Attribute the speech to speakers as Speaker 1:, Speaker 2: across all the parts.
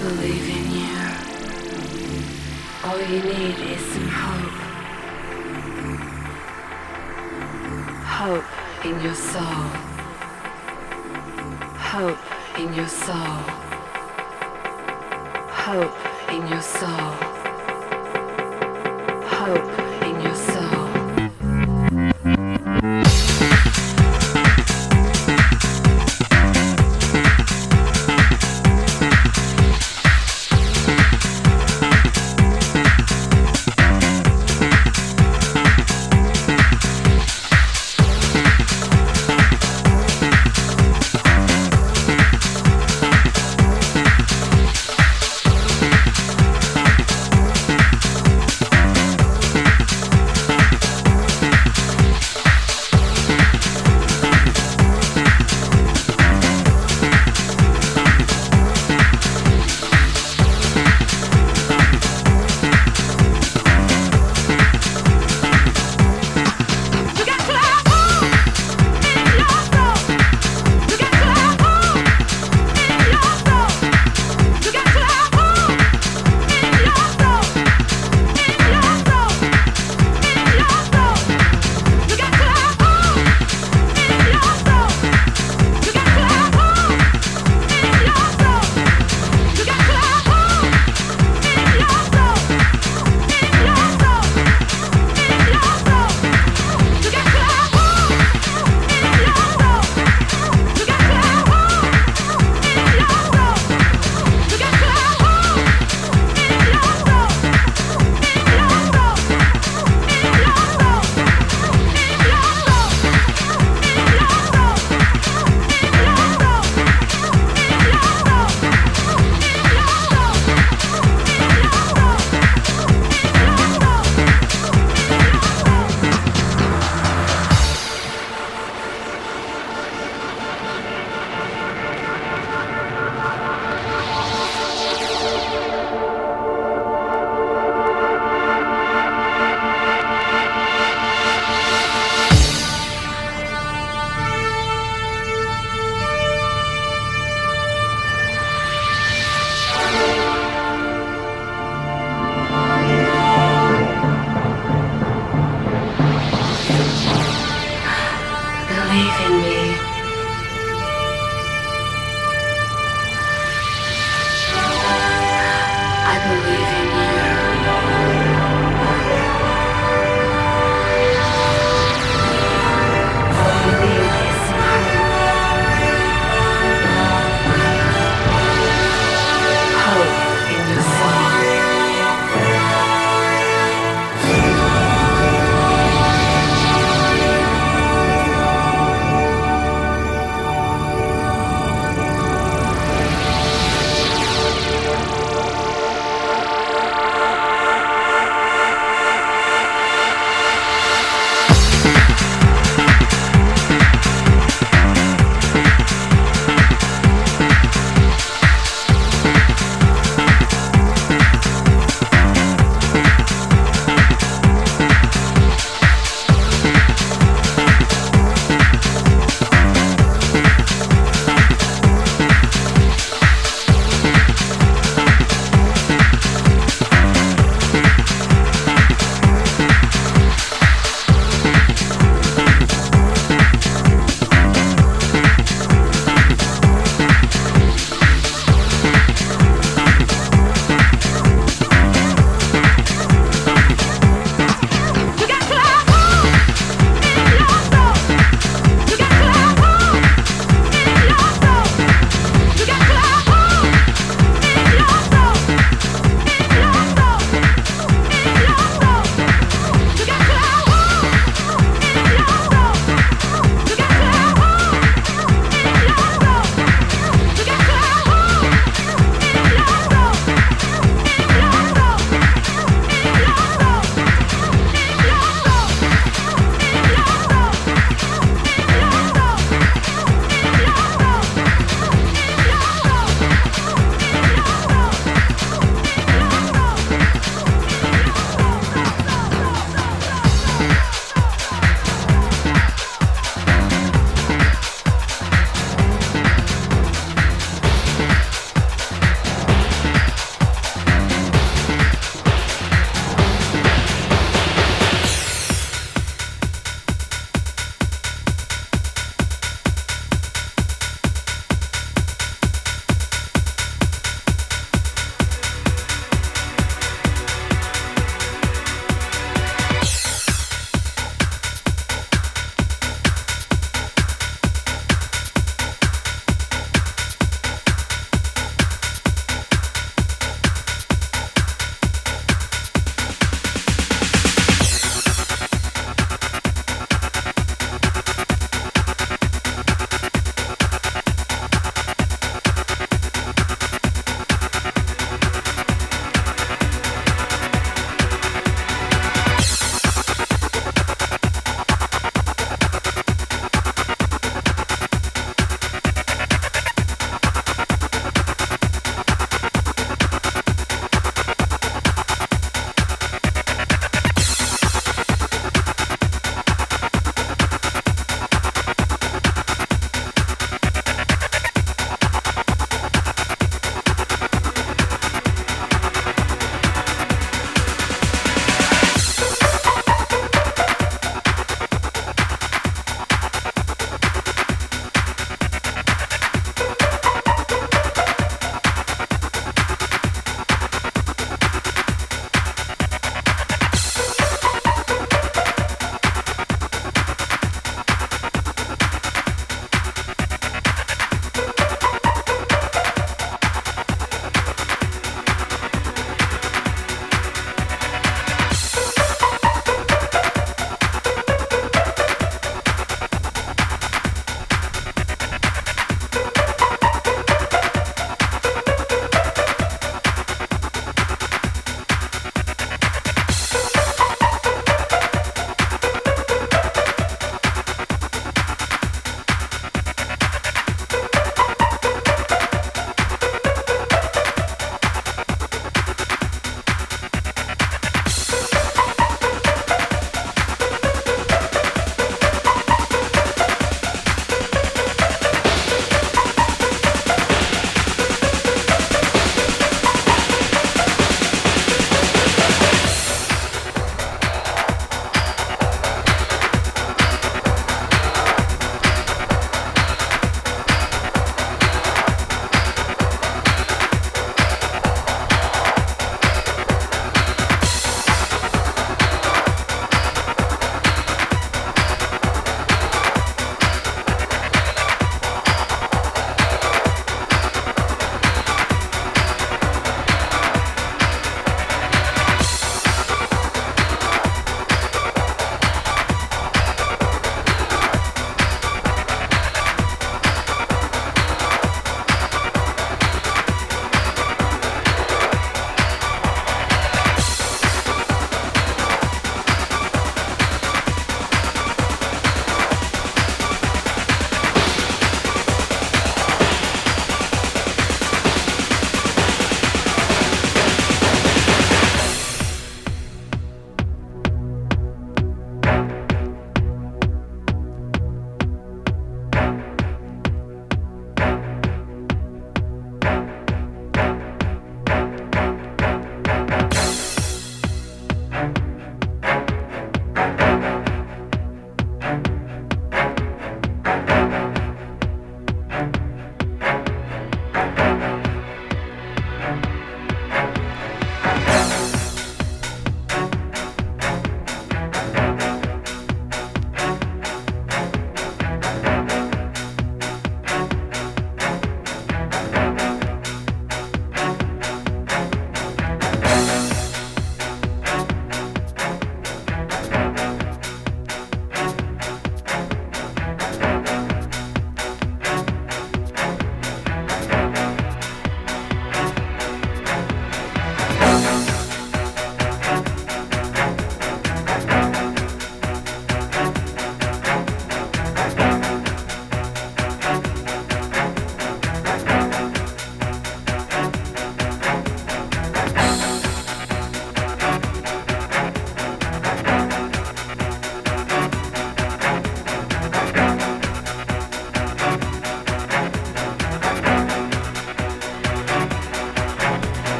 Speaker 1: believe in you. All you need is some hope. Hope in your soul. Hope in your soul. Hope in your soul. Hope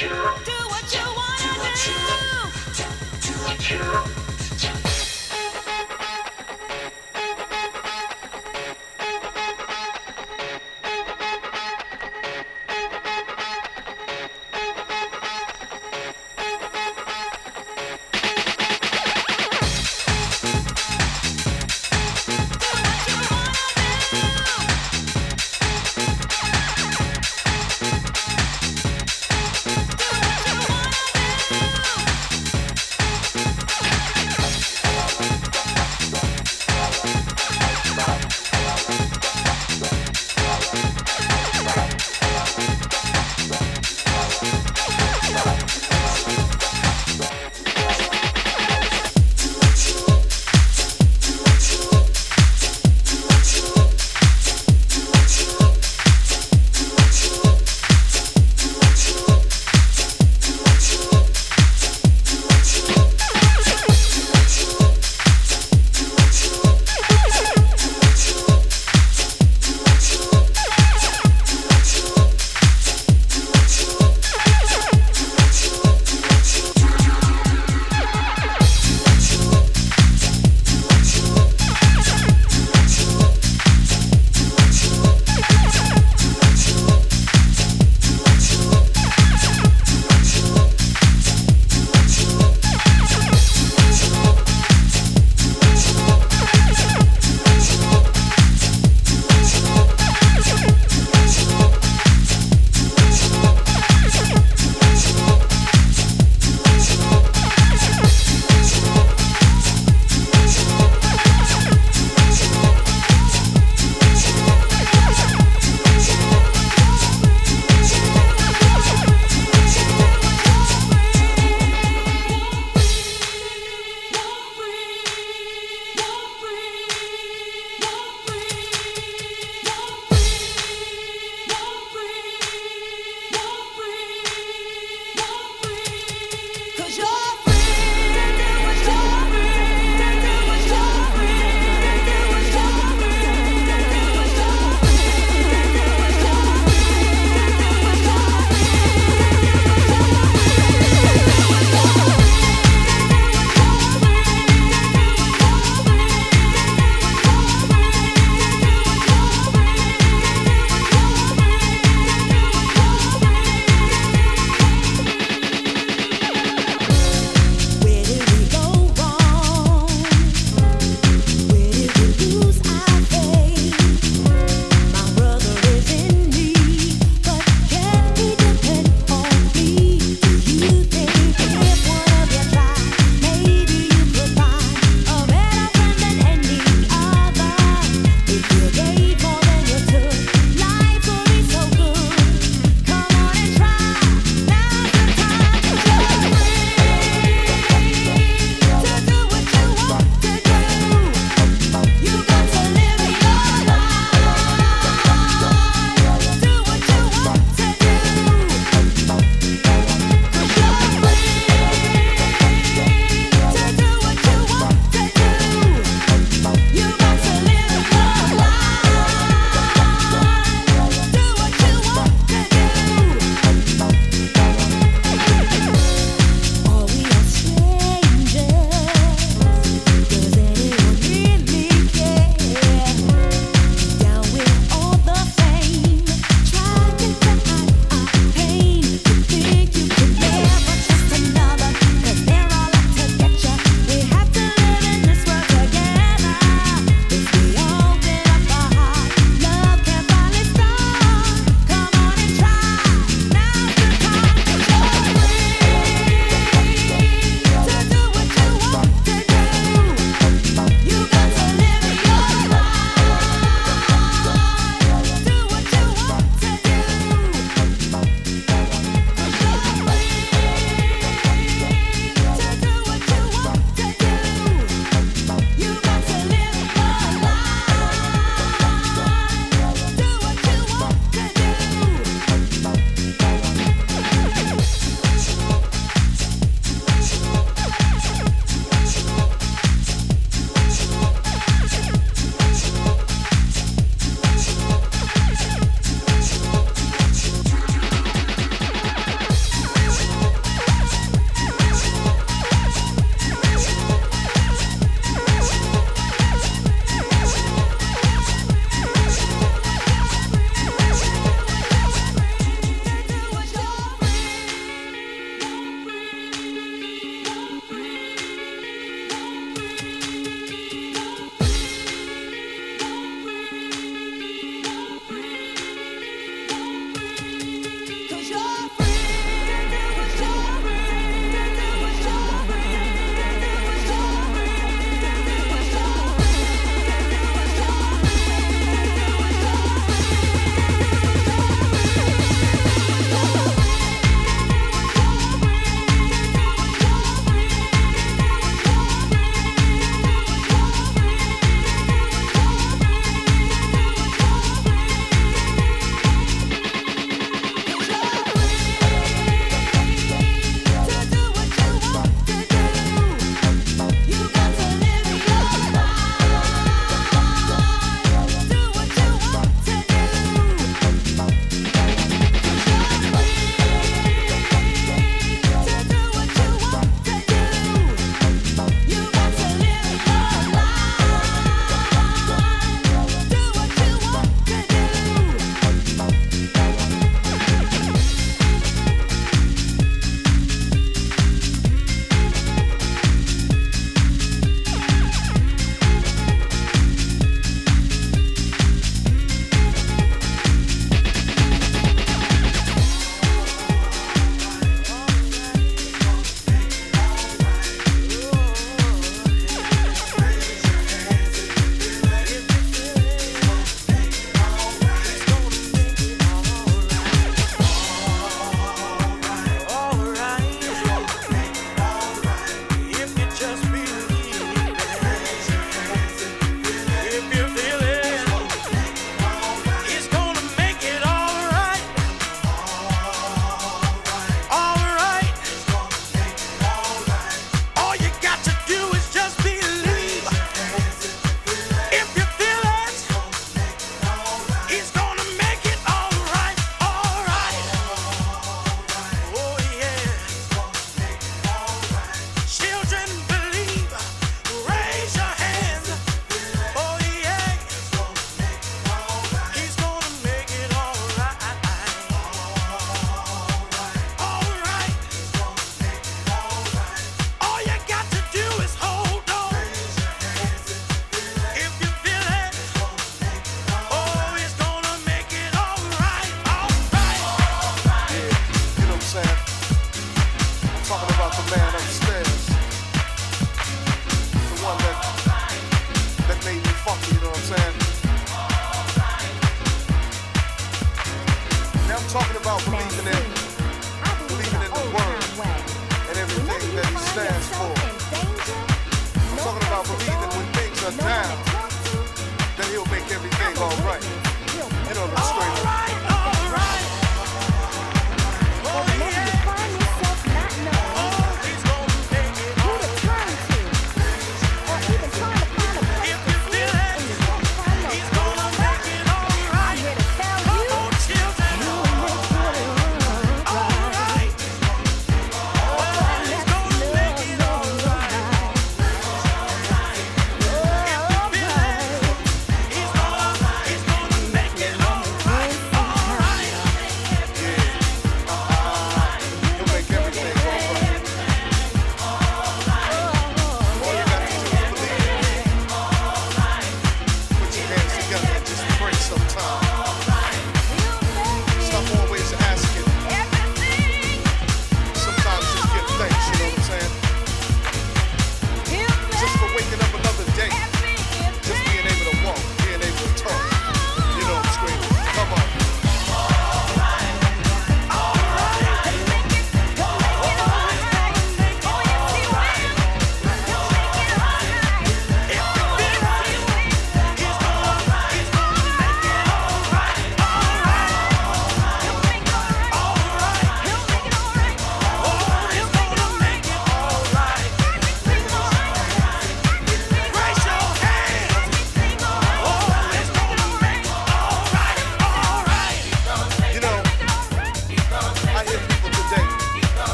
Speaker 2: do what you wanna do. Do what you
Speaker 3: do.